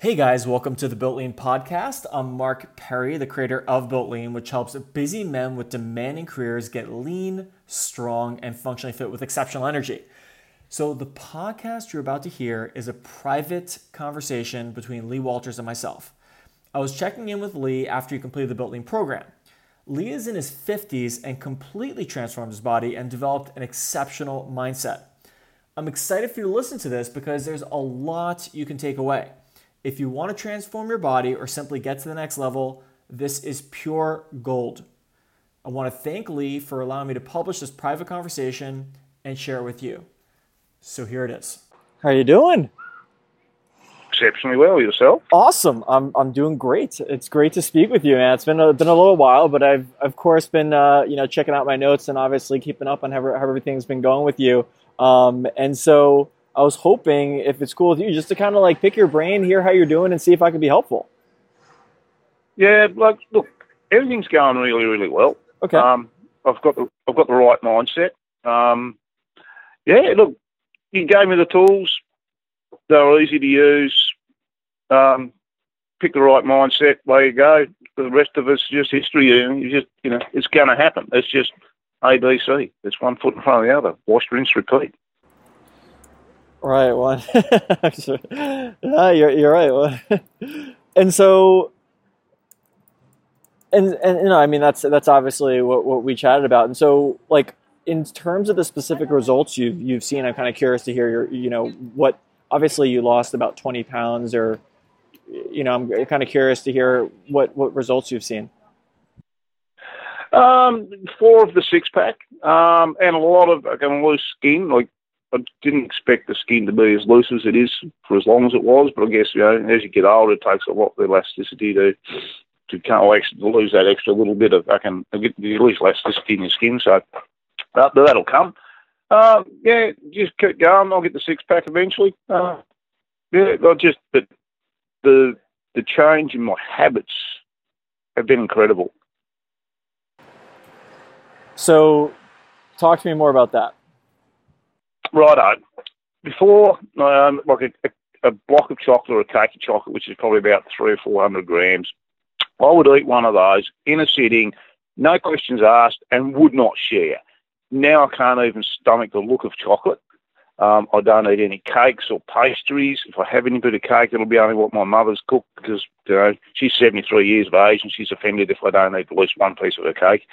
Hey guys, welcome to the Built Lean podcast. I'm Marc Perry, the creator of Built Lean, which helps busy men with demanding careers get lean, strong, and functionally fit with exceptional energy. So, the podcast you're about to hear is a private conversation between Lee Walters and myself. I was checking in with Lee after he completed the Built Lean program. Lee is in his 50s and completely transformed his body and developed an exceptional mindset. I'm excited for you to listen to this because there's a lot you can take away. If you want to transform your body or simply get to the next level, this is pure gold. I want to thank Lee for allowing me to publish this private conversation and share it with you. So here it is. How are you doing? Exceptionally well. Yourself? Awesome. I'm, I'm doing great. It's great to speak with you, man. It's been a, been a little while, but I've of course been uh, you know checking out my notes and obviously keeping up on how, how everything's been going with you. Um, and so I was hoping, if it's cool with you, just to kind of like pick your brain, hear how you're doing, and see if I could be helpful. Yeah, like look, everything's going really, really well. Okay. Um, I've got the I've got the right mindset. Um, yeah, look, you gave me the tools. They were easy to use. Um, pick the right mindset. Way you go. The rest of it's just history. You just you know it's going to happen. It's just A B C. It's one foot in front of the other. Wash, rinse, repeat. Right. One. no, you're you're right. and so, and and you know, I mean, that's that's obviously what what we chatted about. And so, like in terms of the specific results you've you've seen, I'm kind of curious to hear your you know what. Obviously, you lost about 20 pounds, or you know, I'm kind of curious to hear what what results you've seen. Um, four of the six pack, um, and a lot of like, I'm loose skin, like I didn't expect the skin to be as loose as it is for as long as it was, but I guess you know as you get older, it takes a lot of elasticity to to kind of lose that extra little bit of I can the least elasticity in your skin. So uh, that'll come. Uh, yeah, just keep going. I'll get the six pack eventually. Uh, yeah, I just but the the change in my habits have been incredible. So, talk to me more about that. Righto. Before, um, like a, a, block of chocolate or a cake of chocolate, which is probably about three or four hundred grams, I would eat one of those in a sitting, no questions asked, and would not share. Now I can't even stomach the look of chocolate. Um, I don't eat any cakes or pastries. If I have any bit of cake, it'll be only what my mother's cooked because you know she's 73 years of age and she's offended if I don't eat at least one piece of her cake.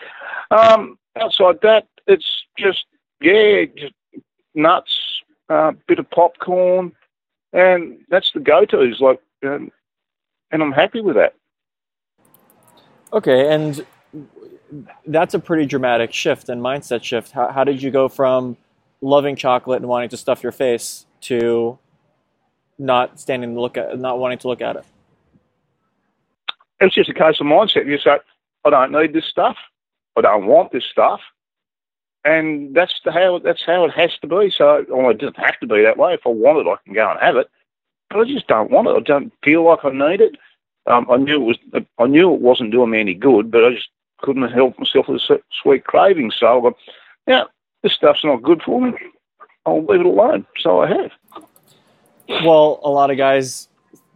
Um, outside that, it's just yeah, just nuts, a uh, bit of popcorn, and that's the go-tos. Like, um, and I'm happy with that. Okay, and that's a pretty dramatic shift and mindset shift. How, how did you go from loving chocolate and wanting to stuff your face to not standing to look at, not wanting to look at it? It's just a case of mindset. You say, I don't need this stuff. I don't want this stuff and that's the how that's how it has to be. So, well, it doesn't have to be that way. If I want it, I can go and have it, but I just don't want it. I don't feel like I need it. Um, I knew it was I knew it wasn't doing me any good, but I just couldn't help myself with a sweet craving. So, I, yeah, this stuff's not good for me. I'll leave it alone. So I have. Well, a lot of guys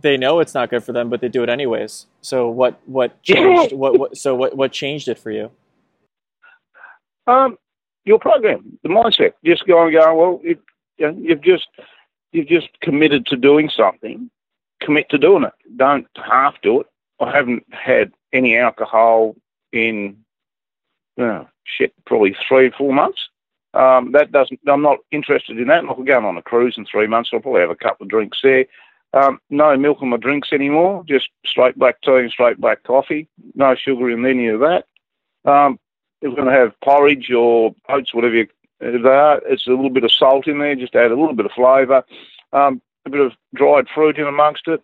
they know it's not good for them, but they do it anyways. So what what changed? What, what so what what changed it for you? Um, your program, the mindset. Just going, going. Well, it, you know, you've just you've just committed to doing something. Commit to doing it. Don't half do it. I haven't had any alcohol in oh, shit, probably three, four months. Um, that doesn't. I'm not interested in that. We're going on a cruise in three months. I'll probably have a couple of drinks there. Um, no milk in my drinks anymore. Just straight black tea and straight black coffee. No sugar in any of that. Um, we're going to have porridge or oats, whatever you, they are, it's a little bit of salt in there, just add a little bit of flavour, um, a bit of dried fruit in amongst it,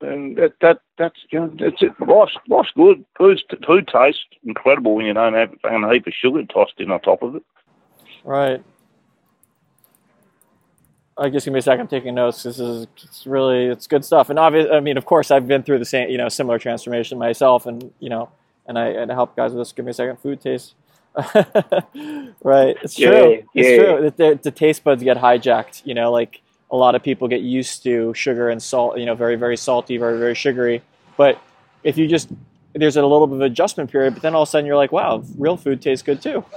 and that that that's you know that's it. Life's life's good. Food's, food tastes incredible when you don't have a heap of sugar tossed in on top of it. Right. I guess give me a second. I'm taking notes. This is it's really it's good stuff. And obviously, I mean, of course, I've been through the same, you know, similar transformation myself, and you know, and I and help guys with this. Give me a second. Food taste. right. It's true. Yeah, it's true. The, the, the, taste buds get hijacked. You know, like a lot of people get used to sugar and salt, you know, very, very salty, very, very sugary. But if you just, there's a little bit of adjustment period, but then all of a sudden you're like, wow, real food tastes good too.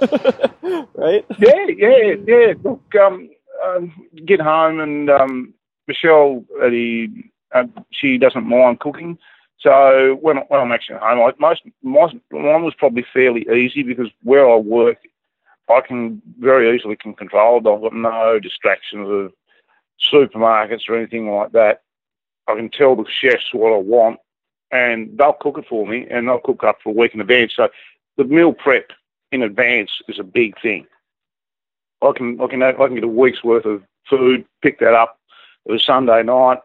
right? Yeah, yeah, yeah. Look, um, um, get home and um, Michelle, uh, the, uh, she doesn't mind cooking. So when, when I'm actually at home, I, most, most mine was probably fairly easy because where I work, I can very easily can control it. I've got no distractions of supermarkets or anything like that. I can tell the chefs what I want, and they'll cook it for me, and they'll cook up for a week in advance. So the meal prep in advance is a big thing. I can I can I can get a week's worth of food, pick that up. It was Sunday night,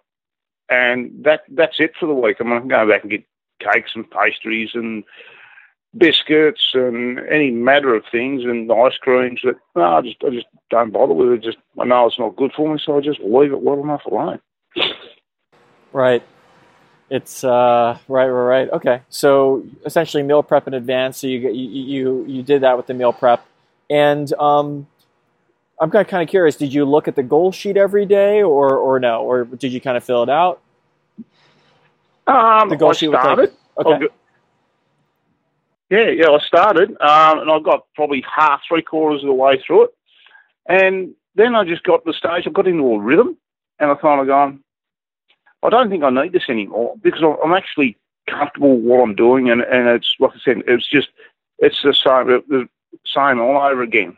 and that that's it for the week. I'm going to go back and get cakes and pastries and biscuits and any matter of things and ice creams that no, I just I just don't bother with it. Just I know it's not good for me, so I just leave it well enough alone. Right. It's uh, right, right, right. Okay, so essentially meal prep in advance. So you you you you did that with the meal prep, and um, I'm kind of kind of curious. Did you look at the goal sheet every day, or or no, or did you kind of fill it out? Um, the goal I sheet started. Like, okay. Yeah, yeah, I started, um, and I got probably half, three quarters of the way through it, and then I just got to the stage. I got into a rhythm, and I kind of gone. I don't think I need this anymore because I'm actually comfortable with what I'm doing, and, and it's like I said, it's just it's the same the same all over again.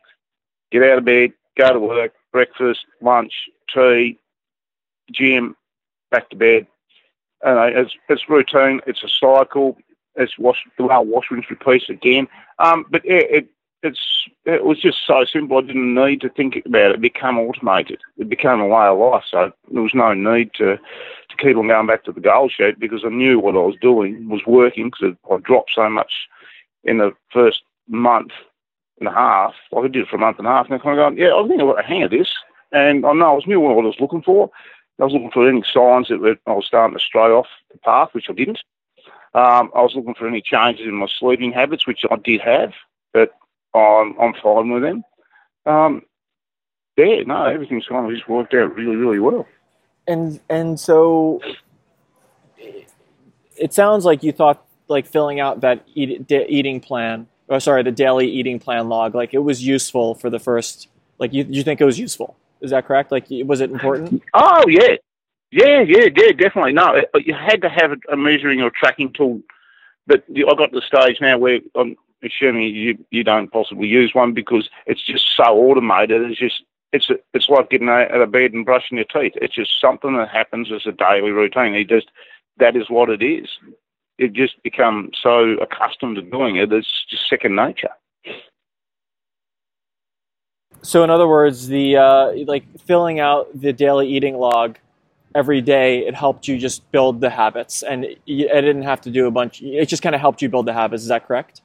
Get out of bed, go to work, breakfast, lunch, tea, gym, back to bed. And it's it's routine. It's a cycle it's wash way wash rinse repeat again. Um, but it it's it was just so simple. I didn't need to think about it. It became automated. It became a way of life. So there was no need to to keep on going back to the goal sheet because I knew what I was doing was working because I dropped so much in the first month and a half. I did it for a month and a half, and I kind of going, yeah, I think I've got a hang of this. And I know I was knew what I was looking for. I was looking for any signs that I was starting to stray off the path, which I didn't. Um, I was looking for any changes in my sleeping habits, which I did have, but I'm, I'm fine with them. Um, yeah, no, everything's kind of just worked out really, really well. And and so it sounds like you thought like filling out that eat, eating plan, or sorry, the daily eating plan log, like it was useful for the first, like you you think it was useful? Is that correct? Like, was it important? Oh yeah, yeah, yeah, yeah, definitely. No, you had to have a measuring or tracking tool, but I got to the stage now where I'm assuming you you don't possibly use one because it's just so automated. It's just it's it's like getting out of bed and brushing your teeth. It's just something that happens as a daily routine. It just that is what it is. It just become so accustomed to doing it. It's just second nature. So, in other words, the uh, like filling out the daily eating log every day, it helped you just build the habits, and it didn't have to do a bunch. It just kind of helped you build the habits. Is that correct?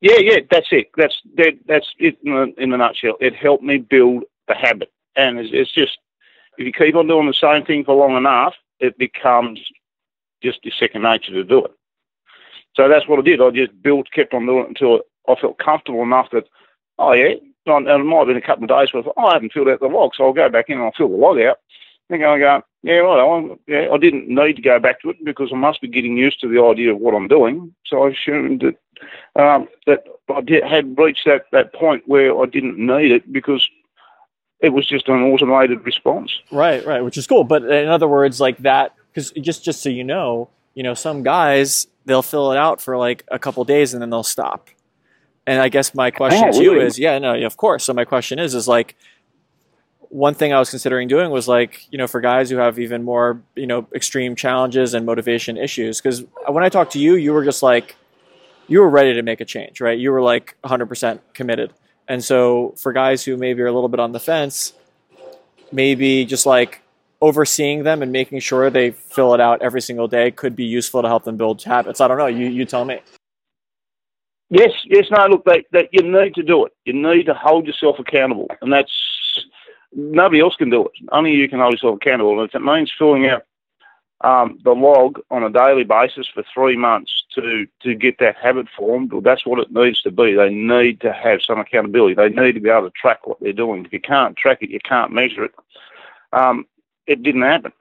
Yeah, yeah, that's it. That's that, that's it in a, in a nutshell. It helped me build the habit, and it's, it's just if you keep on doing the same thing for long enough, it becomes just your second nature to do it. So that's what I did. I just built, kept on doing it until I felt comfortable enough that, oh yeah, and it might have been a couple of days where I thought, oh, I haven't filled out the log, so I'll go back in and I'll fill the log out. Then I go, yeah, right. yeah, I didn't need to go back to it because I must be getting used to the idea of what I'm doing. So I assumed that um, that I did, had reached that, that point where I didn't need it because it was just an automated response. Right, right, which is cool. But in other words, like that, because just just so you know, you know, some guys they'll fill it out for like a couple days and then they'll stop. And I guess my question oh, to really? you is, yeah, no, of course. So my question is, is like, one thing I was considering doing was like, you know, for guys who have even more, you know, extreme challenges and motivation issues. Because when I talked to you, you were just like, you were ready to make a change, right? You were like 100% committed. And so for guys who maybe are a little bit on the fence, maybe just like overseeing them and making sure they fill it out every single day could be useful to help them build habits. I don't know. You, you tell me. Yes, yes, no, look, they, they, you need to do it. You need to hold yourself accountable. And that's nobody else can do it. Only you can hold yourself accountable. And if it means filling out um, the log on a daily basis for three months to, to get that habit formed, well, that's what it needs to be. They need to have some accountability. They need to be able to track what they're doing. If you can't track it, you can't measure it. Um, it didn't happen.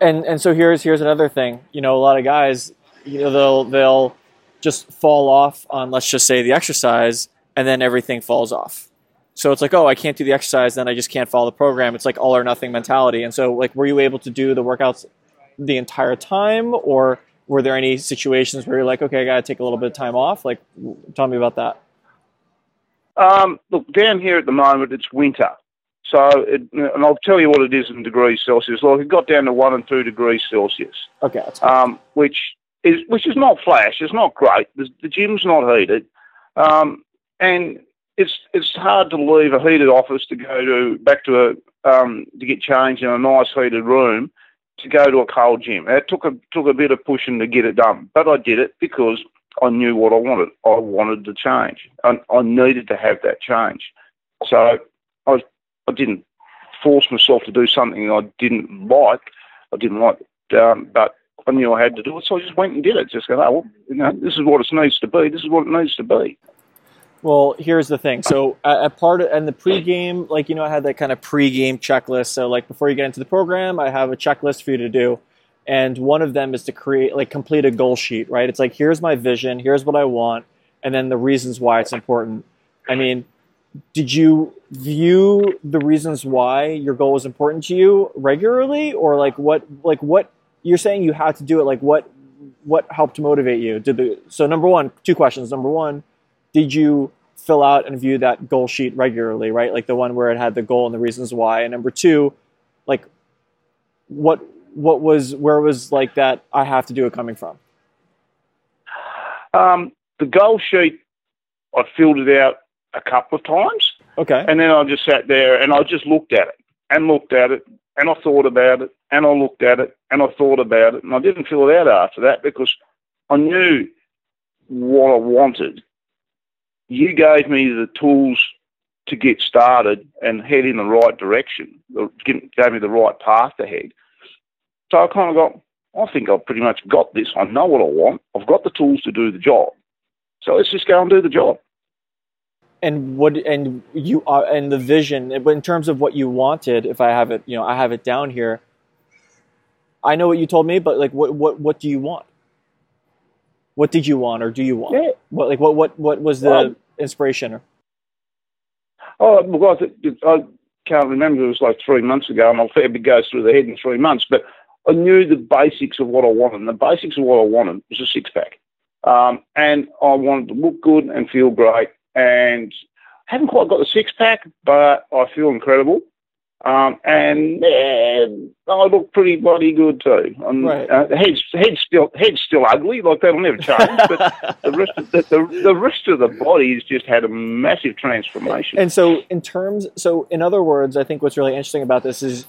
And and so here's here's another thing. You know, a lot of guys, you know, they'll they'll just fall off on let's just say the exercise, and then everything falls off. So it's like, oh, I can't do the exercise, then I just can't follow the program. It's like all or nothing mentality. And so, like, were you able to do the workouts the entire time, or were there any situations where you're like, okay, I got to take a little bit of time off? Like, tell me about that. Um, look, down here at the moment, it's winter. So, it, and I'll tell you what it is in degrees Celsius. Like, it got down to one and two degrees Celsius. Okay. Um, which is which is not flash. It's not great. The, the gym's not heated, um, and it's it's hard to leave a heated office to go to back to a um, to get changed in a nice heated room to go to a cold gym. It took a took a bit of pushing to get it done, but I did it because I knew what I wanted. I wanted to change, and I needed to have that change. So I didn't force myself to do something I didn't like. I didn't like, um, but I knew I had to do it, so I just went and did it. Just go, oh, well, you know, this is what it needs to be. This is what it needs to be. Well, here's the thing. So, a part of and the pregame, like you know, I had that kind of pregame checklist. So, like before you get into the program, I have a checklist for you to do, and one of them is to create, like, complete a goal sheet. Right? It's like here's my vision, here's what I want, and then the reasons why it's important. I mean, did you view the reasons why your goal was important to you regularly, or like what, like what you're saying you had to do it? Like what, what helped motivate you? Did the so number one, two questions. Number one did you fill out and view that goal sheet regularly, right? Like the one where it had the goal and the reasons why. And number two, like what what was where was like that I have to do it coming from? Um, the goal sheet, I filled it out a couple of times. Okay. And then I just sat there and I just looked at it and looked at it and I thought about it and I looked at it and I thought about it and I didn't fill it out after that because I knew what I wanted you gave me the tools to get started and head in the right direction, gave me the right path ahead. So I kind of got, I think I've pretty much got this. I know what I want. I've got the tools to do the job. So let's just go and do the job. And what and you are and the vision in terms of what you wanted. If I have it, you know, I have it down here. I know what you told me, but like, what what what do you want? What did you want, or do you want? Yeah. What like what what what was the well, inspiration? Oh, well, I can't remember. It was like three months ago, and I'll fair bit goes through the head in three months. But I knew the basics of what I wanted. And the basics of what I wanted was a six pack, um, and I wanted to look good and feel great. And I haven't quite got the six pack, but I feel incredible. Um, and I look pretty bloody good too. Um, right. Uh, head's, head's still head's still ugly, like that'll never change. but the rest of the, the, the rest of the body has just had a massive transformation. And so, in terms, so in other words, I think what's really interesting about this is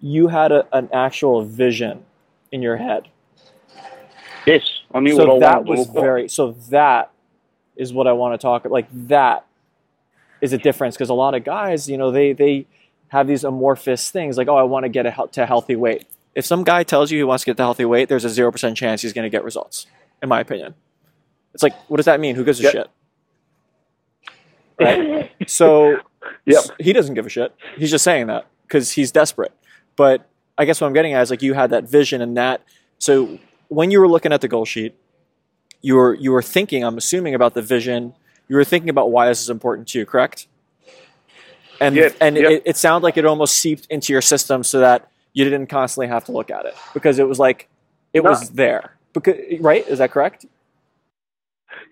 you had a, an actual vision in your head. Yes, I knew so what I that was very. So that is what I want to talk. about. Like that is a difference because a lot of guys, you know, they they have these amorphous things like, oh, I want to get a, to healthy weight. If some guy tells you he wants to get to healthy weight, there's a 0% chance he's going to get results, in my opinion. It's like, what does that mean? Who gives a yep. shit? Right? so yep. he doesn't give a shit. He's just saying that because he's desperate. But I guess what I'm getting at is like you had that vision and that. So when you were looking at the goal sheet, you were you were thinking, I'm assuming, about the vision. You were thinking about why this is important to you, correct? and and. It, it sounded like it almost seeped into your system so that you didn't constantly have to look at it because it was like it no. was there. Because right, is that correct?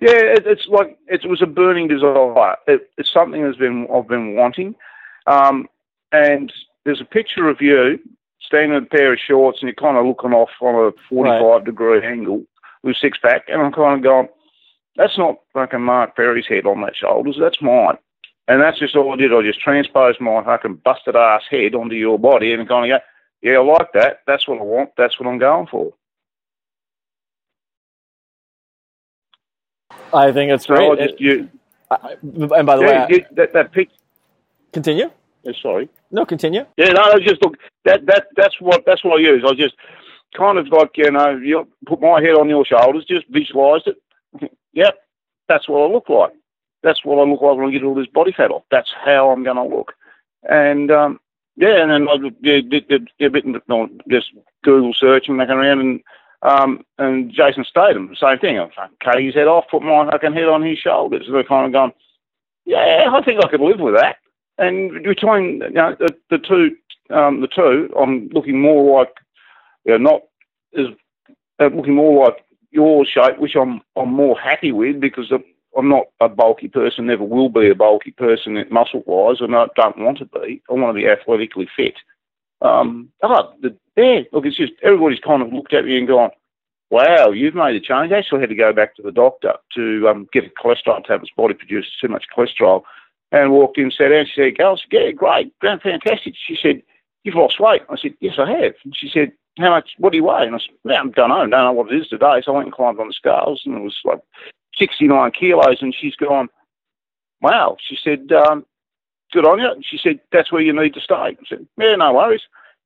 Yeah, it, it's like it was a burning desire. It, it's something that's been I've been wanting, um, and there's a picture of you standing in a pair of shorts and you're kind of looking off on a 45 right. degree angle with six pack, and I'm kind of going, that's not fucking Marc Perry's head on that shoulders, that's mine. And that's just all I did. I just transposed my fucking busted ass head onto your body and kind of go, yeah, I like that. That's what I want. That's what I'm going for. I think it's great. So just, you, I, and by the yeah, way, you, that, that pic- continue. Yeah, sorry. No, continue. Yeah, no, just look. That that that's what that's what I use. I just kind of like you know, you put my head on your shoulders, just visualise it. yep, that's what I look like. That's what I look like when I get all this body fat off. That's how I'm going to look. And um, yeah, and then I did, a bit just Google searching, looking around, and um, and Jason Statham, same thing. I'm cut his head off, put my fucking head on his shoulders. And they're kind of going, yeah, I think I could live with that. And between you know, the, the two, um, the two, I'm looking more like, you know, not as uh, looking more like your shape, which I'm I'm more happy with because I'm not a bulky person, never will be a bulky person muscle wise, and I don't want to be. I want to be athletically fit. Um, oh, the, yeah, look, it's just everybody's kind of looked at me and gone, wow, you've made a change. I actually had to go back to the doctor to um, get a cholesterol tablets. Body produced too much cholesterol. And walked in, sat down. She said, "Girls, yeah, great, fantastic." She said, "You've lost weight." I said, "Yes, I have." And she said, "How much? What do you weigh?" And I said, well, "I don't know. Don't know what it is today." So I went and climbed on the scales, and it was like 69 kilos. And she's gone, "Wow." She said, um, "Good on you." And she said, "That's where you need to stay." I said, "Yeah, no worries."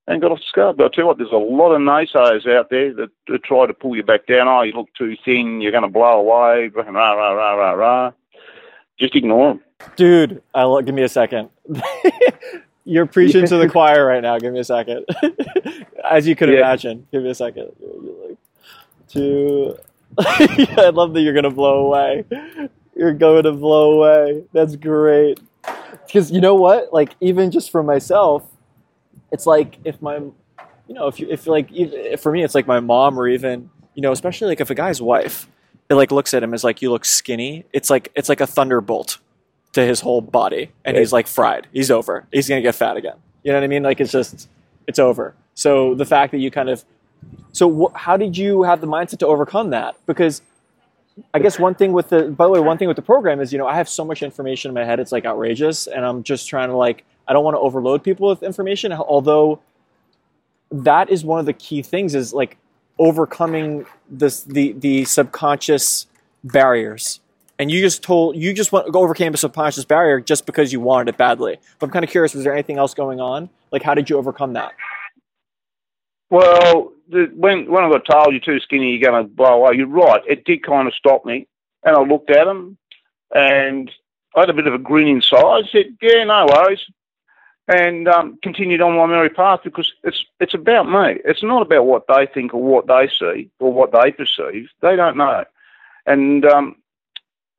and got off the scale. But I tell you what, there's a lot of naysayers out there that, that try to pull you back down. Oh, you look too thin, you're going to blow away, rah, rah, rah, rah, rah. Just ignore them. Dude, I'll give me a second. you're preaching to the choir right now. Give me a second. As you could yeah. imagine. Give me a second. Two. I love that you're going to blow away. You're going to blow away. That's great. Because you know what? Like, even just for myself, it's like if my you know if you if like if, for me it's like my mom or even you know especially like if a guy's wife it like looks at him as like you look skinny it's like it's like a thunderbolt to his whole body and he's like fried he's over he's gonna get fat again you know what i mean like it's just it's over so the fact that you kind of so wh- how did you have the mindset to overcome that because I guess one thing with the by the way, one thing with the program is, you know, I have so much information in my head, it's like outrageous. And I'm just trying to like I don't want to overload people with information. Although that is one of the key things is like overcoming this the the subconscious barriers. And you just told you just went overcame a subconscious barrier just because you wanted it badly. But I'm kind of curious, was there anything else going on? Like, how did you overcome that? Well, the, when when I got told you're too skinny, you're going to blow away. You're right. It did kind of stop me, and I looked at him, and I had a bit of a grin inside. I said, "Yeah, no worries and um, continued on my merry path because it's it's about me. It's not about what they think or what they see or what they perceive. They don't know. And um,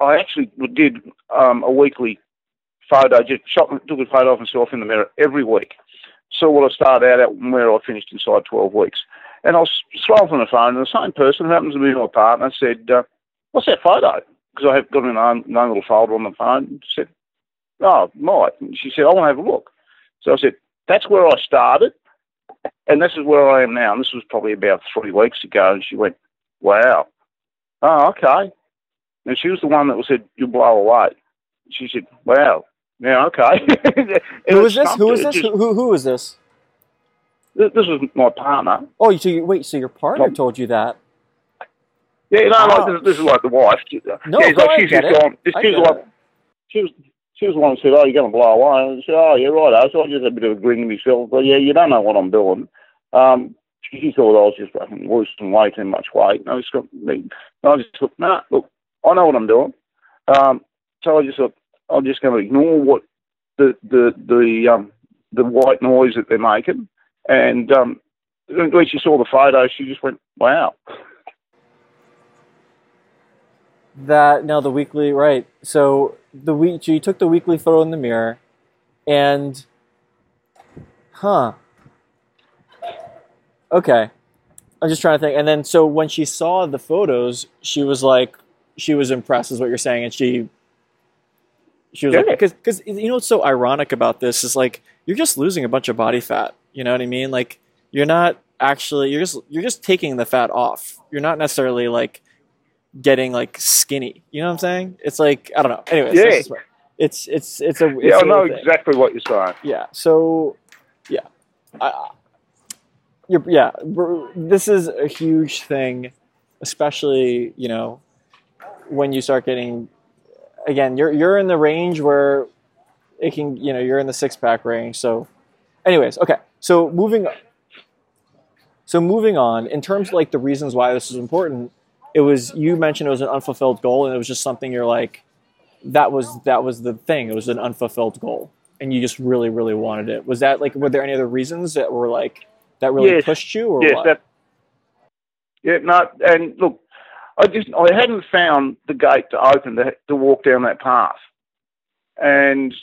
I actually did um, a weekly photo, just shot, took a photo of myself in the mirror every week. Saw what I started out at and where I finished inside 12 weeks. And I was scrolling on the phone, and the same person, who happens to be my partner, said, uh, What's that photo? Because I have got an own, own little folder on the phone. Said, Oh, Mike. And she said, I want to have a look. So I said, that's where I started, and this is where I am now. And this was probably about three weeks ago. And she went, wow. Oh, okay. And she was the one that said, you'll blow away. She said, wow. Yeah, okay. who was this? Who was this? Just, who, who was this? This, was my partner. Oh, so you, wait, so your partner my, told you that? Yeah, you no, like, this, this, is like the wife. No, yeah, like she's just gone. This, she was like, she was she was the one who said, "Oh, you're going to blow away." And I said, "Oh, yeah, right." I. So I just had a bit of a grin to myself. But yeah, you don't know what I'm doing. Um, she thought I was just fucking losing way too much weight. And I just got. I just thought, nah, look, I know what I'm doing. Um, so I just thought I'm just going to ignore what the the the um the white noise that they're making. And um, when she saw the photo, she just went, "Wow." That now the weekly right. So the week she took the weekly photo in the mirror, and huh. Okay, I'm just trying to think. And then so when she saw the photos, she was like, she was impressed, is what you're saying, and she she was like, because because you know what's so ironic about this is like you're just losing a bunch of body fat. You know what I mean? Like you're not actually you're just you're just taking the fat off. You're not necessarily like getting like skinny. You know what I'm saying? It's like I don't know. Anyways, yeah. it's it's it's a it's yeah. I know exactly what you're saying. Yeah. So yeah, I, you're, yeah. This is a huge thing, especially you know when you start getting again. You're you're in the range where it can you know you're in the six pack range. So, anyways, okay. So moving. So moving on, in terms of like the reasons why this is important, it was you mentioned it was an unfulfilled goal and it was just something you're like that was that was the thing it was an unfulfilled goal and you just really, really wanted it. Was that like, were there any other reasons that were like, that really Yes. pushed you or yes, what? that. Yeah, no, and look, I just I hadn't found the gate to open to, to walk down that path, and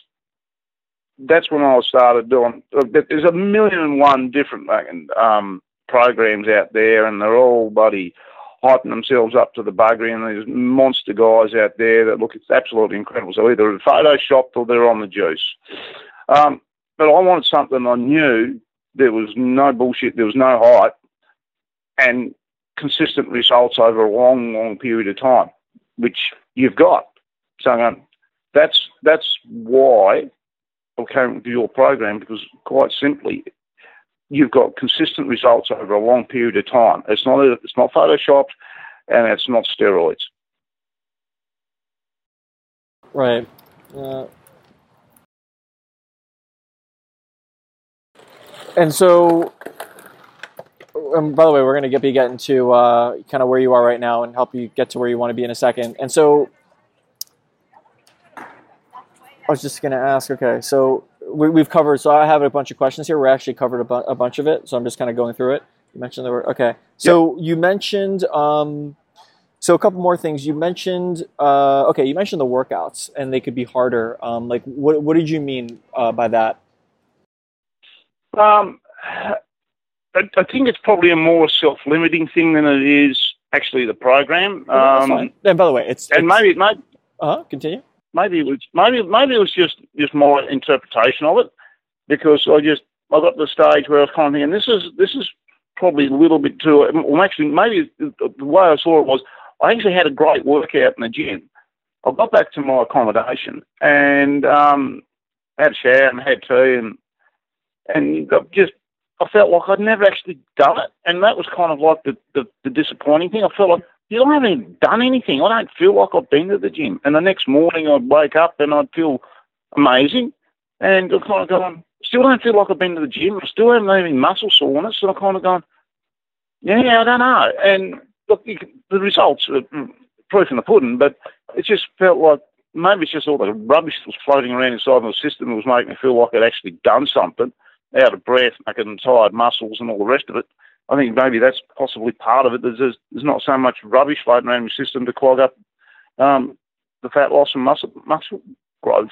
that's when I started doing. There's a million and one different um, programs out there, and they're all buddy hyping themselves up to the buggery, and there's monster guys out there that look it's absolutely incredible. So either they're photoshopped or they're on the juice. Um, but I wanted something I knew there was no bullshit, there was no hype, and consistent results over a long, long period of time, which you've got. So um, that's that's why I came to your program because quite simply, you've got consistent results over a long period of time. It's not a, it's not photoshopped, and it's not steroids. Right. Uh, and so, um, by the way, we're going to get be getting to uh, kind of where you are right now and help you get to where you want to be in a second. And so, I was just going to ask. Okay, so we, we've covered. So I have a bunch of questions here. We actually covered a, bu- a bunch of it. So I'm just kind of going through it. You mentioned the word. okay. So you mentioned. Um, so a couple more things. You mentioned, uh, okay, you mentioned the workouts, and they could be harder. Um, like, what what did you mean uh, by that? Um, I, I think it's probably a more self-limiting thing than it is actually the program. That's Um, fine. and by the way, it's and maybe, maybe, uh huh. Continue. maybe it was maybe maybe it was just just my interpretation of it because I just I got to the stage where I was kind of thinking this is this is probably a little bit too. Well, actually, maybe the way I saw it was I actually had a great workout in the gym. I got back to my accommodation and um, had a shower and had tea and and I just I felt like I'd never actually done it, and that was kind of like the, the, the disappointing thing. I felt like you I haven't done anything. I don't feel like I've been to the gym. And the next morning I'd wake up and I'd feel amazing, and I'm kind of going, still don't feel like I've been to the gym. I still haven't any muscle soreness, and I'm kind of going, yeah, I don't know. And look, can, the results are mm, proof in the pudding, but it just felt like maybe it's just all the rubbish that was floating around inside my system that was making me feel like I'd actually done something, out of breath, fucking tired muscles and all the rest of it. I think maybe that's possibly part of it. There's, there's, there's not so much rubbish floating around my system to clog up um, the fat loss and muscle, muscle growth.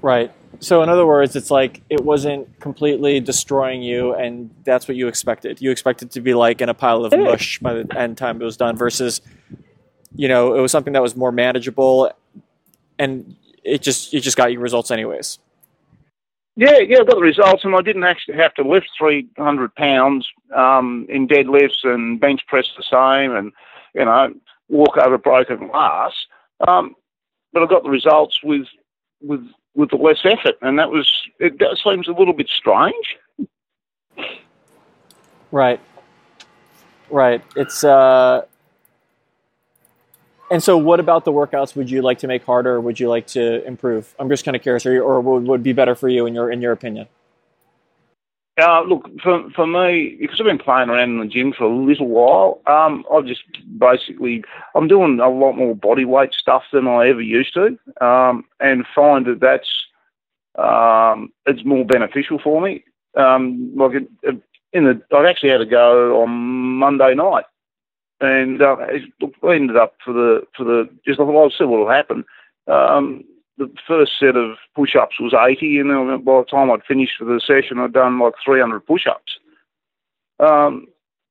Right. So in other words, it's like it wasn't completely destroying you, and that's what you expected. You expected to be like in a pile of mush by the end time it was done, versus, you know, it was something that was more manageable, and it just it just got you results anyways. Yeah, yeah, I got the results, and I didn't actually have to lift 300 pounds um, in deadlifts and bench press the same, and you know, walk over broken glass. Um, but I got the results with with with the less effort, and that was it. That seems a little bit strange. Right. Right. It's uh and so what about the workouts would you like to make harder or would you like to improve? I'm just kind of curious or, or what would be better for you in your in your opinion? Uh, look, for, for me, because I've been playing around in the gym for a little while, um, I've just basically, I'm doing a lot more body weight stuff than I ever used to, um, and find that that's, um, it's more beneficial for me. Um, like it, it, in the, I've actually had to go on Monday night, and uh, it ended up for the for the just I thought I'll see what will happen. Um, the first set of push-ups was 80, and then by the time I'd finished for the session, I'd done like 300 push-ups. Um,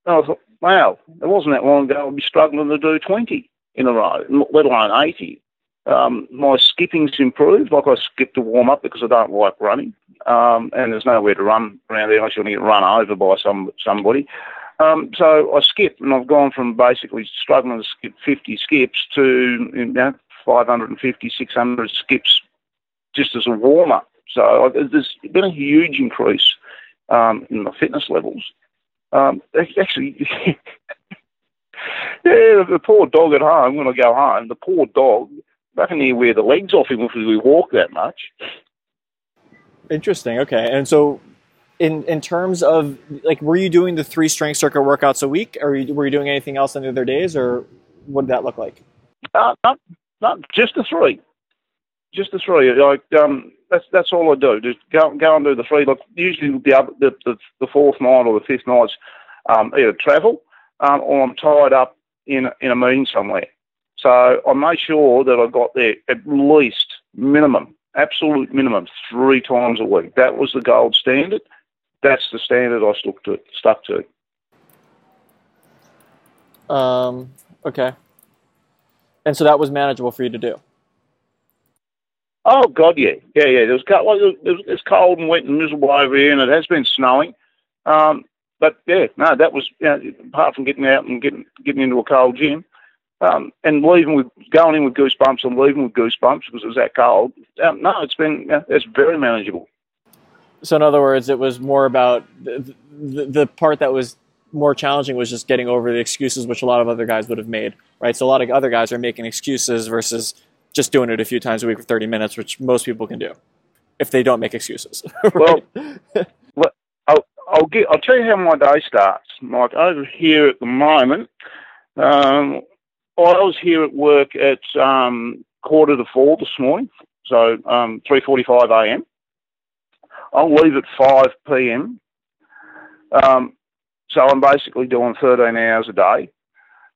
and I thought, wow, it wasn't that long ago I'd be struggling to do 20 in a row, let alone 80. Um, my skipping's improved. Like I skipped to warm up because I don't like running, um, and there's nowhere to run around there going to get run over by some somebody. Um, so I skip, and I've gone from basically struggling to skip 50 skips to you know 550, 600 skips just as a warm up. So there's been a huge increase um, in my fitness levels. Um, actually, yeah, the poor dog at home, when I go home, the poor dog, I can near wear the legs off him if we walk that much. Interesting. Okay. And so in in terms of like were you doing the three strength circuit workouts a week or were you doing anything else on the other days or what did that look like? Uh, not, not just the three. Just the three. Like, um, that's that's all I do. Just go go and do the three. Look, usually the other, the, the, the fourth night or the fifth night's um, either travel um, or I'm tied up in in a meeting somewhere. So I made sure that I got there at least minimum, absolute minimum, three times a week. That was the gold standard. That's the standard I stuck to. Stuck to. Um, okay. And so that was manageable for you to do. Oh God, yeah, yeah, yeah. There was well, it was, it's cold and wet and miserable over here, and it has been snowing. Um, but yeah, no, that was you know, apart from getting out and getting getting into a cold gym, um, and leaving with going in with goosebumps and leaving with goosebumps because it was that cold. Um, no, it's been it's very manageable. So in other words, it was more about the, the, the part that was more challenging was just getting over the excuses which a lot of other guys would have made, right? So a lot of other guys are making excuses versus just doing it a few times a week for 30 minutes, which most people can do if they don't make excuses. Well, I'll, I'll, get, I'll tell you how my day starts. Like over here at the moment, um, I was here at work at um, quarter to four this morning, so um, 3.45 a.m. I'll leave at 5 p.m. Um, so I'm basically doing 13 hours a day.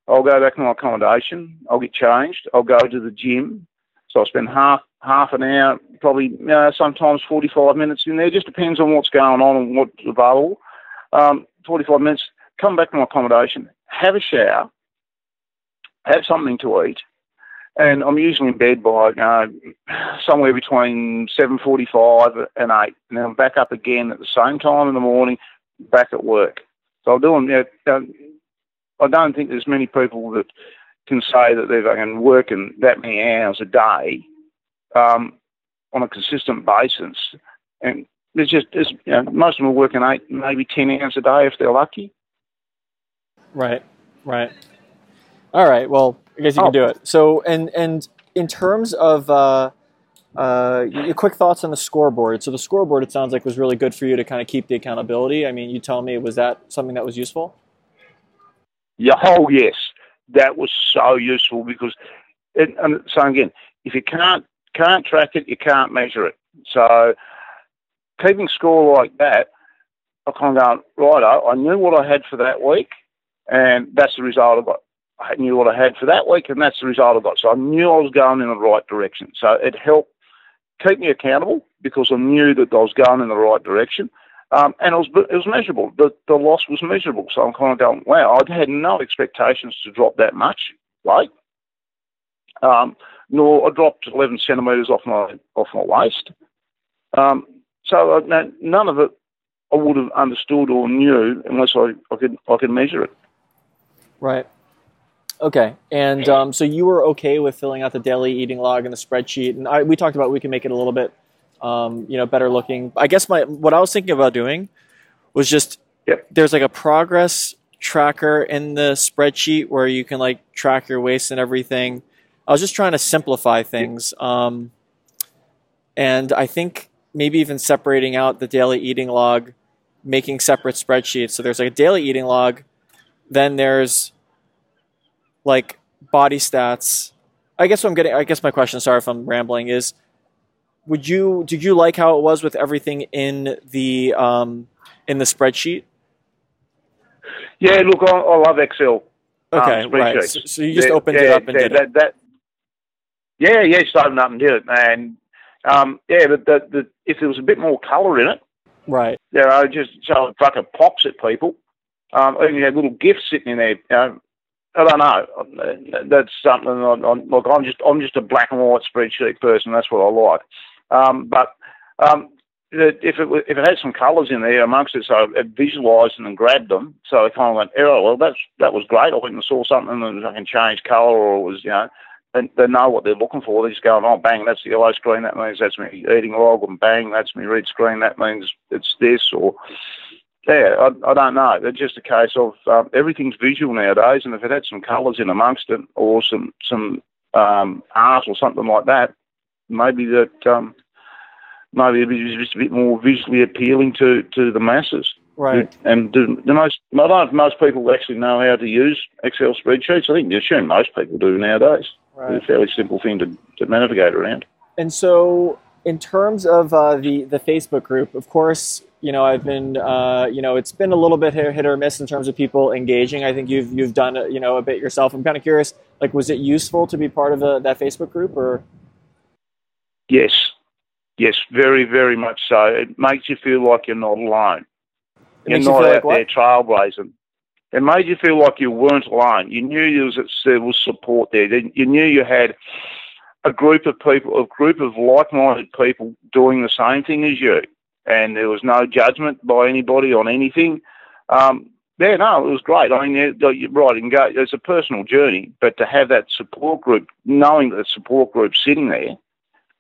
I'll go back to my accommodation. I'll get changed. I'll go to the gym. So I spend half half an hour, probably know, sometimes 45 minutes in there. Just depends on what's going on and what's available. Um, 45 minutes. Come back to my accommodation. Have a shower. Have something to eat. And I'm usually in bed by uh, somewhere between 7:45 and 8, and I'm back up again at the same time in the morning, back at work. So I'm doing. You know, I don't think there's many people that can say that they're fucking working that many hours a day um, on a consistent basis. And there's just you know, most of them are working eight, maybe ten hours a day if they're lucky. Right, right. All right. Well, I guess you oh. can do it. So, and and in terms of uh, uh, your quick thoughts on the scoreboard. So the scoreboard, it sounds like, was really good for you to kind of keep the accountability. I mean, you tell me, was that something that was useful? Yeah. Oh, yes. That was so useful because, it, and so again, if you can't can't track it, you can't measure it. So keeping score like that, I kind of going, right, I knew what I had for that week, and that's the result I got. I knew what I had for that week, and that's the result I got. So I knew I was going in the right direction. So it helped keep me accountable because I knew that I was going in the right direction. Um, and it was, it was measurable. The, the loss was measurable. So I'm kind of going, wow, I had no expectations to drop that much weight. Um, nor I dropped 11 centimetres off my off my waist. Um, so uh, none of it I would have understood or knew unless I, I could I could measure it. Right. Okay, and um, so you were okay with filling out the daily eating log and the spreadsheet, and I, we talked about we can make it a little bit, um, you know, better looking. I guess my what I was thinking about doing was just yep. there's like a progress tracker in the spreadsheet where you can like track your waist and everything. I was just trying to simplify things, um, and I think maybe even separating out the daily eating log, making separate spreadsheets. So there's like a daily eating log, then there's like body stats. I guess what I'm getting. I guess my question. Sorry if I'm rambling. Is would you did you like how it was with everything in the um, in the spreadsheet? Yeah, look, I, I love Excel. Um, okay, um, right. So, so, you just yeah, opened yeah, it up and yeah, did that, it. That, yeah, yeah, just opened up and did it, and um, yeah, but the, the, if there was a bit more colour in it, right? Yeah, I just so it fucking pops at people. Um, and you had little gifts sitting in there. You know, I don't know. That's something. I'm, I'm, look, I'm just I'm just a black and white spreadsheet person. That's what I like. Um, but um, if it if it had some colours in there amongst it, so I visualised and grabbed them. So I kind of went, oh well, that's that was great. I went and saw something and I can change colour, or it was you know. They, they know what they're looking for. They're just going, oh, bang, that's the yellow screen. That means that's me eating log. And bang, that's me red screen. That means it's this. Or yeah, I, I don't know. It's just a case of um, everything's visual nowadays, and if it had some colours in amongst it, or some some um, art or something like that, maybe that um, maybe it was just a bit more visually appealing to, to the masses. Right. And do, the most, I don't know if most people actually know how to use Excel spreadsheets. I think you assume most people do nowadays. Right. It's a fairly simple thing to, to navigate around. And so in terms of uh, the the Facebook group, of course, you know I've been uh, you know it's been a little bit hit or miss in terms of people engaging. I think you've you've done you know a bit yourself. I'm kind of curious, like, was it useful to be part of the, that Facebook group or? Yes, yes, very very much so. It makes you feel like you're not alone. It you're you not feel out like there trailblazing. It made you feel like you weren't alone. You knew there was, there was support there. You knew you had a group of people, a group of like-minded people doing the same thing as you, and there was no judgment by anybody on anything. Um, yeah, no, it was great. I mean, you're right, it's a personal journey, but to have that support group, knowing that the support group's sitting there,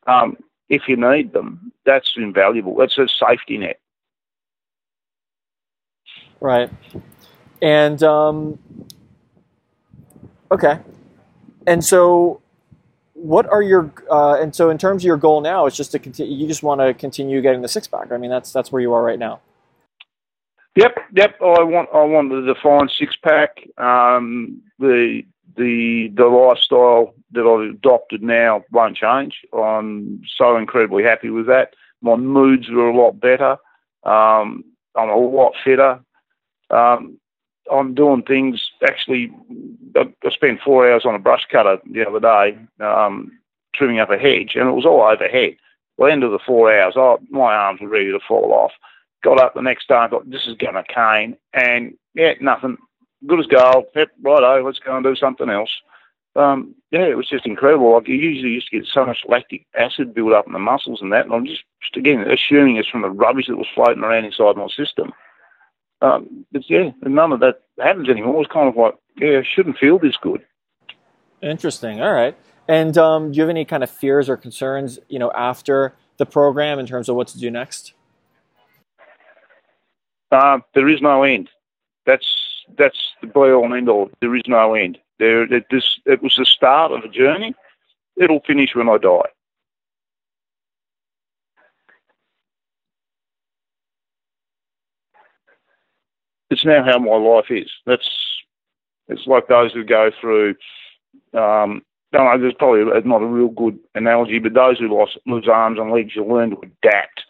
um, if you need them, that's invaluable. That's a safety net. Right. And um, okay. And so, what are your uh, and so in terms of your goal now, it's just to continue. You just want to continue getting the six pack. I mean, that's that's where you are right now. Yep, yep. I want I want the defined six pack. Um, the the the lifestyle that I've adopted now won't change. I'm so incredibly happy with that. My moods are a lot better. Um, I'm a lot fitter. Um, I'm doing things. Actually, I, I spent four hours on a brush cutter the other day, um, trimming up a hedge, and it was all overhead. Well, the end of the four hours, I, my arms were ready to fall off. Got up the next day and thought, this is going to cane. And yeah, nothing. Good as gold. Yep, righto, let's go and do something else. Um, yeah, it was just incredible. Like you usually used to get so much lactic acid built up in the muscles and that, and I'm just, just again assuming it's from the rubbish that was floating around inside my system. Um, but yeah, none of that happens anymore. It's kind of like, yeah, I shouldn't feel this good. Interesting. All right. And um, do you have any kind of fears or concerns, you know, after the program in terms of what to do next? Uh, there is no end. That's that's the be all and end all. There is no end. There, it, this it was the start of a journey. It'll finish when I die. It's now how my life is. That's it's like those who go through. Um, don't know, there's probably not a real good analogy, but those who lost, lose arms and legs, you learn to adapt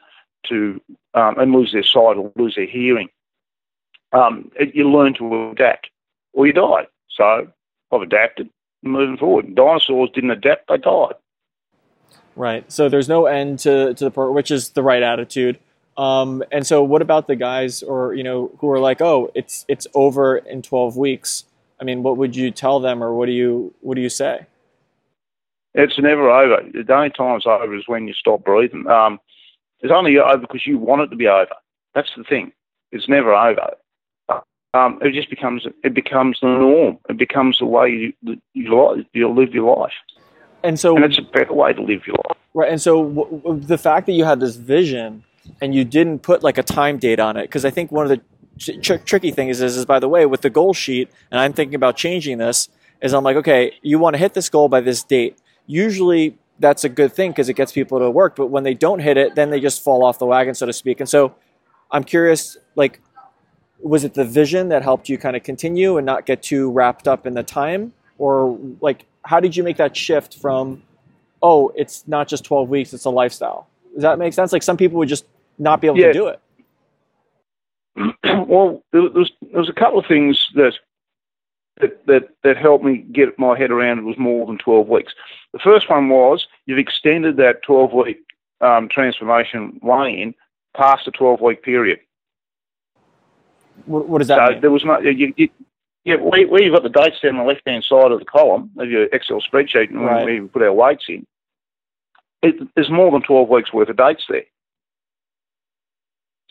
to um, and lose their sight or lose their hearing. Um, it, you learn to adapt or you die. So I've adapted moving forward. Dinosaurs didn't adapt, they died. Right. So there's no end to, to the which is the right attitude. Um, and so what about the guys or, you know, who are like, oh, it's, it's over in 12 weeks. I mean, what would you tell them or what do you, what do you say? It's never over. The only time it's over is when you stop breathing. Um, it's only over because you want it to be over. That's the thing. It's never over. Um, it just becomes it becomes the norm. It becomes the way you you, you live your life. And so, and it's a better way to live your life. Right. And so, w- w- the fact that you had this vision and you didn't put like a time date on it, because I think one of the tr- tricky things is, is by the way, with the goal sheet, and I'm thinking about changing this, is I'm like, okay, you want to hit this goal by this date. Usually, that's a good thing because it gets people to work. But when they don't hit it, then they just fall off the wagon, so to speak. And so, I'm curious, like, was it the vision that helped you kind of continue and not get too wrapped up in the time, or like, how did you make that shift from, oh, it's not just 12 weeks, it's a lifestyle? Does that make sense? Like, some people would just not be able Yeah. to do it. well, there was there was a couple of things that that that, that helped me get my head around it was more than twelve weeks. The first one was you've extended that twelve week um, transformation weigh-in past the twelve week period. What, what does that So mean? there was no you, you, yeah, where, where you've got the dates down the left hand side of the column of your Excel spreadsheet and Right. where you put our weights in, it, there's more than twelve weeks worth of dates there.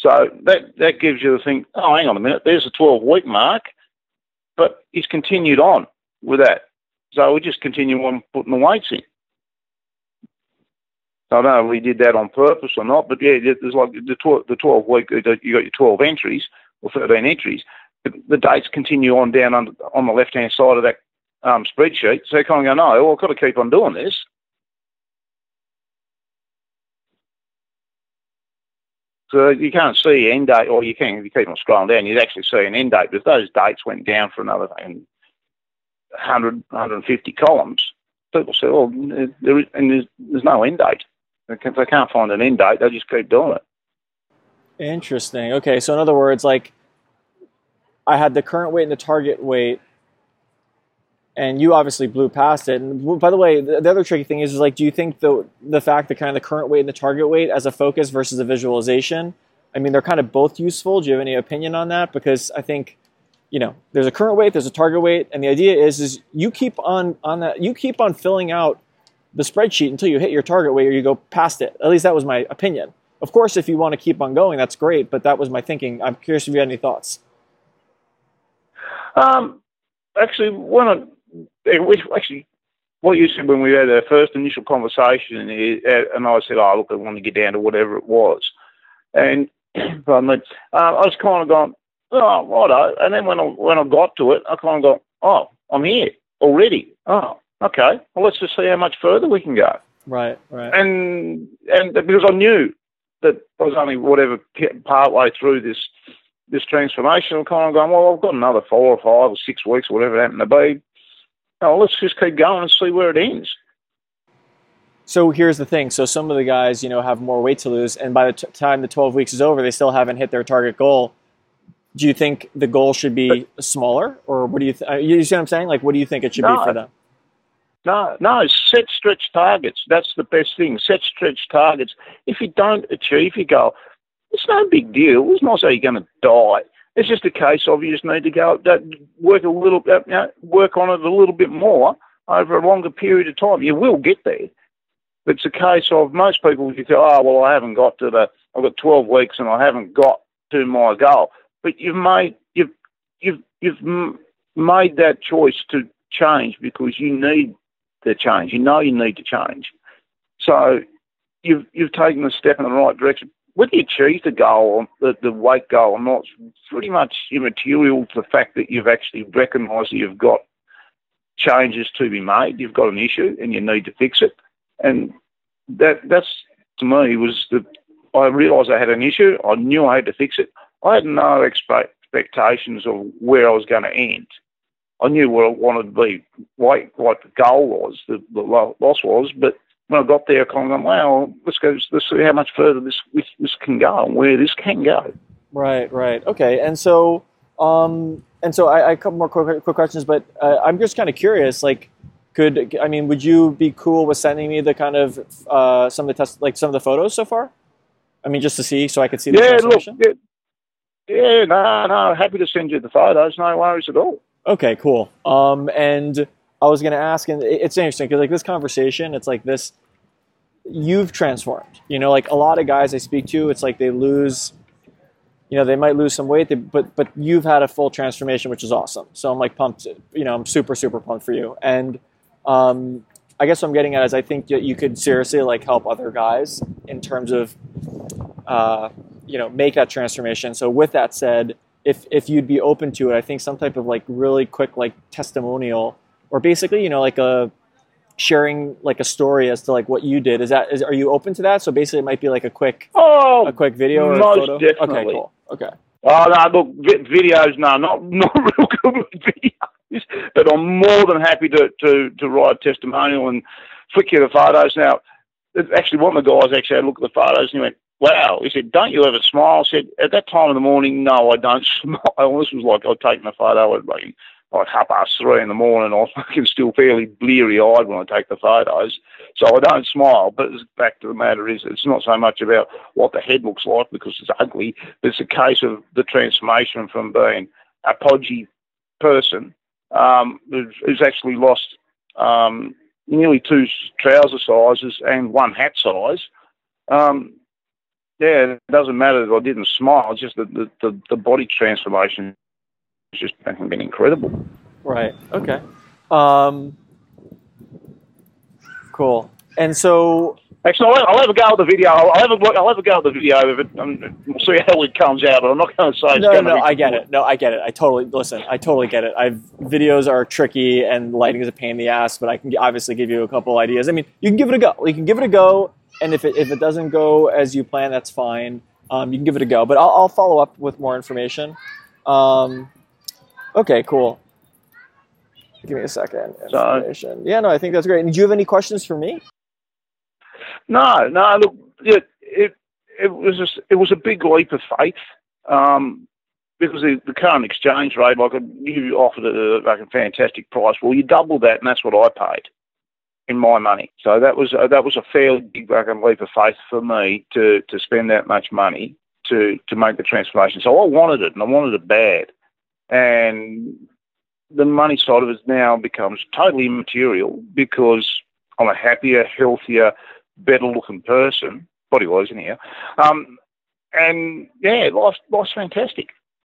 So that that gives you the thing. Oh, hang on a minute. There's a 12 week mark, but he's continued on with that. So we just continue on putting the weights in. I don't know if we did that on purpose or not, but yeah, there's like the 12, the 12 week. You got your 12 entries or 13 entries. The, dates continue on down on, on the left hand side of that um, spreadsheet. So you kind of go, no, well, I've got to keep on doing this. So you can't see end date, or you can if you keep on scrolling down, you'd actually see an end date. But those dates went down for another thing, 100, 150 columns, people say, well, there is, and there's, there's no end date. If they can't find an end date, they just keep doing it. Interesting. Okay, so in other words, like I had the current weight and the target weight, and you obviously blew past it. And by the way, the, the other tricky thing is, is like, do you think the the fact that kind of the current weight and the target weight as a focus versus a visualization? I mean, they're kind of both useful. Do you have any opinion on that? Because I think, you know, there's a current weight, there's a target weight, and the idea is, is you keep on on that, you keep on filling out the spreadsheet until you hit your target weight or you go past it. At least that was my opinion. Of course, if you want to keep on going, that's great. But that was my thinking. I'm curious if you had any thoughts. Um, actually, one of actually what you said when we had our first initial conversation, and I said, "Oh, look, I want to get down to whatever it was," and pardon me, uh, I was kind of going, "Oh, righto," and then when I when I got to it, I kind of got, "Oh, I'm here already." Oh, okay. Well, let's just see how much further we can go. Right, right. And and because I knew that I was only whatever part way through this this transformation, I'm kind of going, well, I've got another four or five or six weeks, whatever it happened to be. Oh, let's just keep going and see where it ends. So here's the thing. So some of the guys, you know, have more weight to lose, and by the t- time the 12 weeks is over, they still haven't hit their target goal. Do you think the goal should be smaller, or what do you? Th- you see what I'm saying? Like, what do you think it should no, be for them? No, no. Set stretch targets. That's the best thing. Set stretch targets. If you don't achieve your goal, it's no big deal. It's not so you're going to die. It's just a case of you just need to go work a little, you know, work on it a little bit more over a longer period of time. You will get there. It's a case of most people you go, oh well, I haven't got to the, I've got 12 weeks and I haven't got to my goal. But you've made you've you've you've made that choice to change because you need the change. You know you need to change. So you've you've taken a step in the right direction whether you achieve the goal, the, the weight goal or not, it's pretty much immaterial to the fact that you've actually recognised that you've got changes to be made. You've got an issue and you need to fix it. And that that's to me was the I realised I had an issue. I knew I had to fix it. I had no expectations of where I was going to end. I knew what I wanted to be, what, what the goal was, the, the loss was, but when I got there, I kind of went, wow, let's go, let's see how much further this, this, this can go and where this can go. Right, right. Okay. And so, um, and so I, I a couple more quick, quick questions, but uh, I'm just kind of curious, like, could, I mean, would you be cool with sending me the kind of, uh, some of the test, like some of the photos so far? I mean, just to see, so I could see the yeah. Look, yeah, yeah, no, no, happy to send you the photos, no worries at all. Okay, cool. Um, and I was going to ask, and it's interesting because like this conversation, it's like this. You've transformed. You know, like a lot of guys I speak to, it's like they lose. You know, they might lose some weight, but but you've had a full transformation, which is awesome. So I'm like pumped. You know, I'm super super pumped for you. And um, I guess what I'm getting at is I think that you could seriously like help other guys in terms of, uh, you know, make that transformation. So with that said, if if you'd be open to it, I think some type of like really quick like testimonial or basically, you know, like a sharing like a story as to like what you did. Is that is are you open to that? So basically, it might be like a quick oh a quick video or most a photo. Definitely. Okay, cool. Okay. Oh no, look, videos, no, not not real good with videos, but I'm more than happy to to to write a testimonial and flick you the photos. Now, actually, one of the guys actually had a look at the photos and he went, "Wow," he said, "Don't you ever smile?" I said, "At that time of the morning, no, I don't smile." This was like I'd taken a photo at like like half past three in the morning. I was still fairly bleary eyed when I take the photos. So I don't smile. But the fact of the matter is, it's not so much about what the head looks like because it's ugly. It's a case of the transformation from being a podgy person um, who's, who's actually lost um, nearly two trouser sizes and one hat size. Um, yeah, it doesn't matter that I didn't smile. It's just that the, the, the body transformation has just been incredible. Right. Okay. Um, cool. And so, actually, I'll, I'll have a go at the video. I'll have a I'll have a go at the video of it. Um, we'll see how it comes out. But I'm not going to say. no, no, I get it. No, I get it. I totally listen. I totally get it. I've videos are tricky and lighting is a pain in the ass, but I can obviously give you a couple ideas. I mean, you can give it a go. You can give it a go, and if it if it doesn't go as you plan, that's fine. Um, you can give it a go. But I'll, I'll follow up with more information. Um, Okay, cool. Give me a second. Information. Yeah, no, I think that's great. And do you have any questions for me? No, no. Look, it it, it was a, it was a big leap of faith. Um, because the, the current exchange rate, like you offered a, like a fantastic price. Well, you double that, and that's what I paid in my money. So that was uh, that was a fairly big fucking leap of faith for me to to spend that much money to to make the transformation. So I wanted it, and I wanted it bad. And the money side of it now becomes totally immaterial because I'm a happier, healthier, better looking person, body wise, anyhow. Um, and yeah, life's, life's fantastic.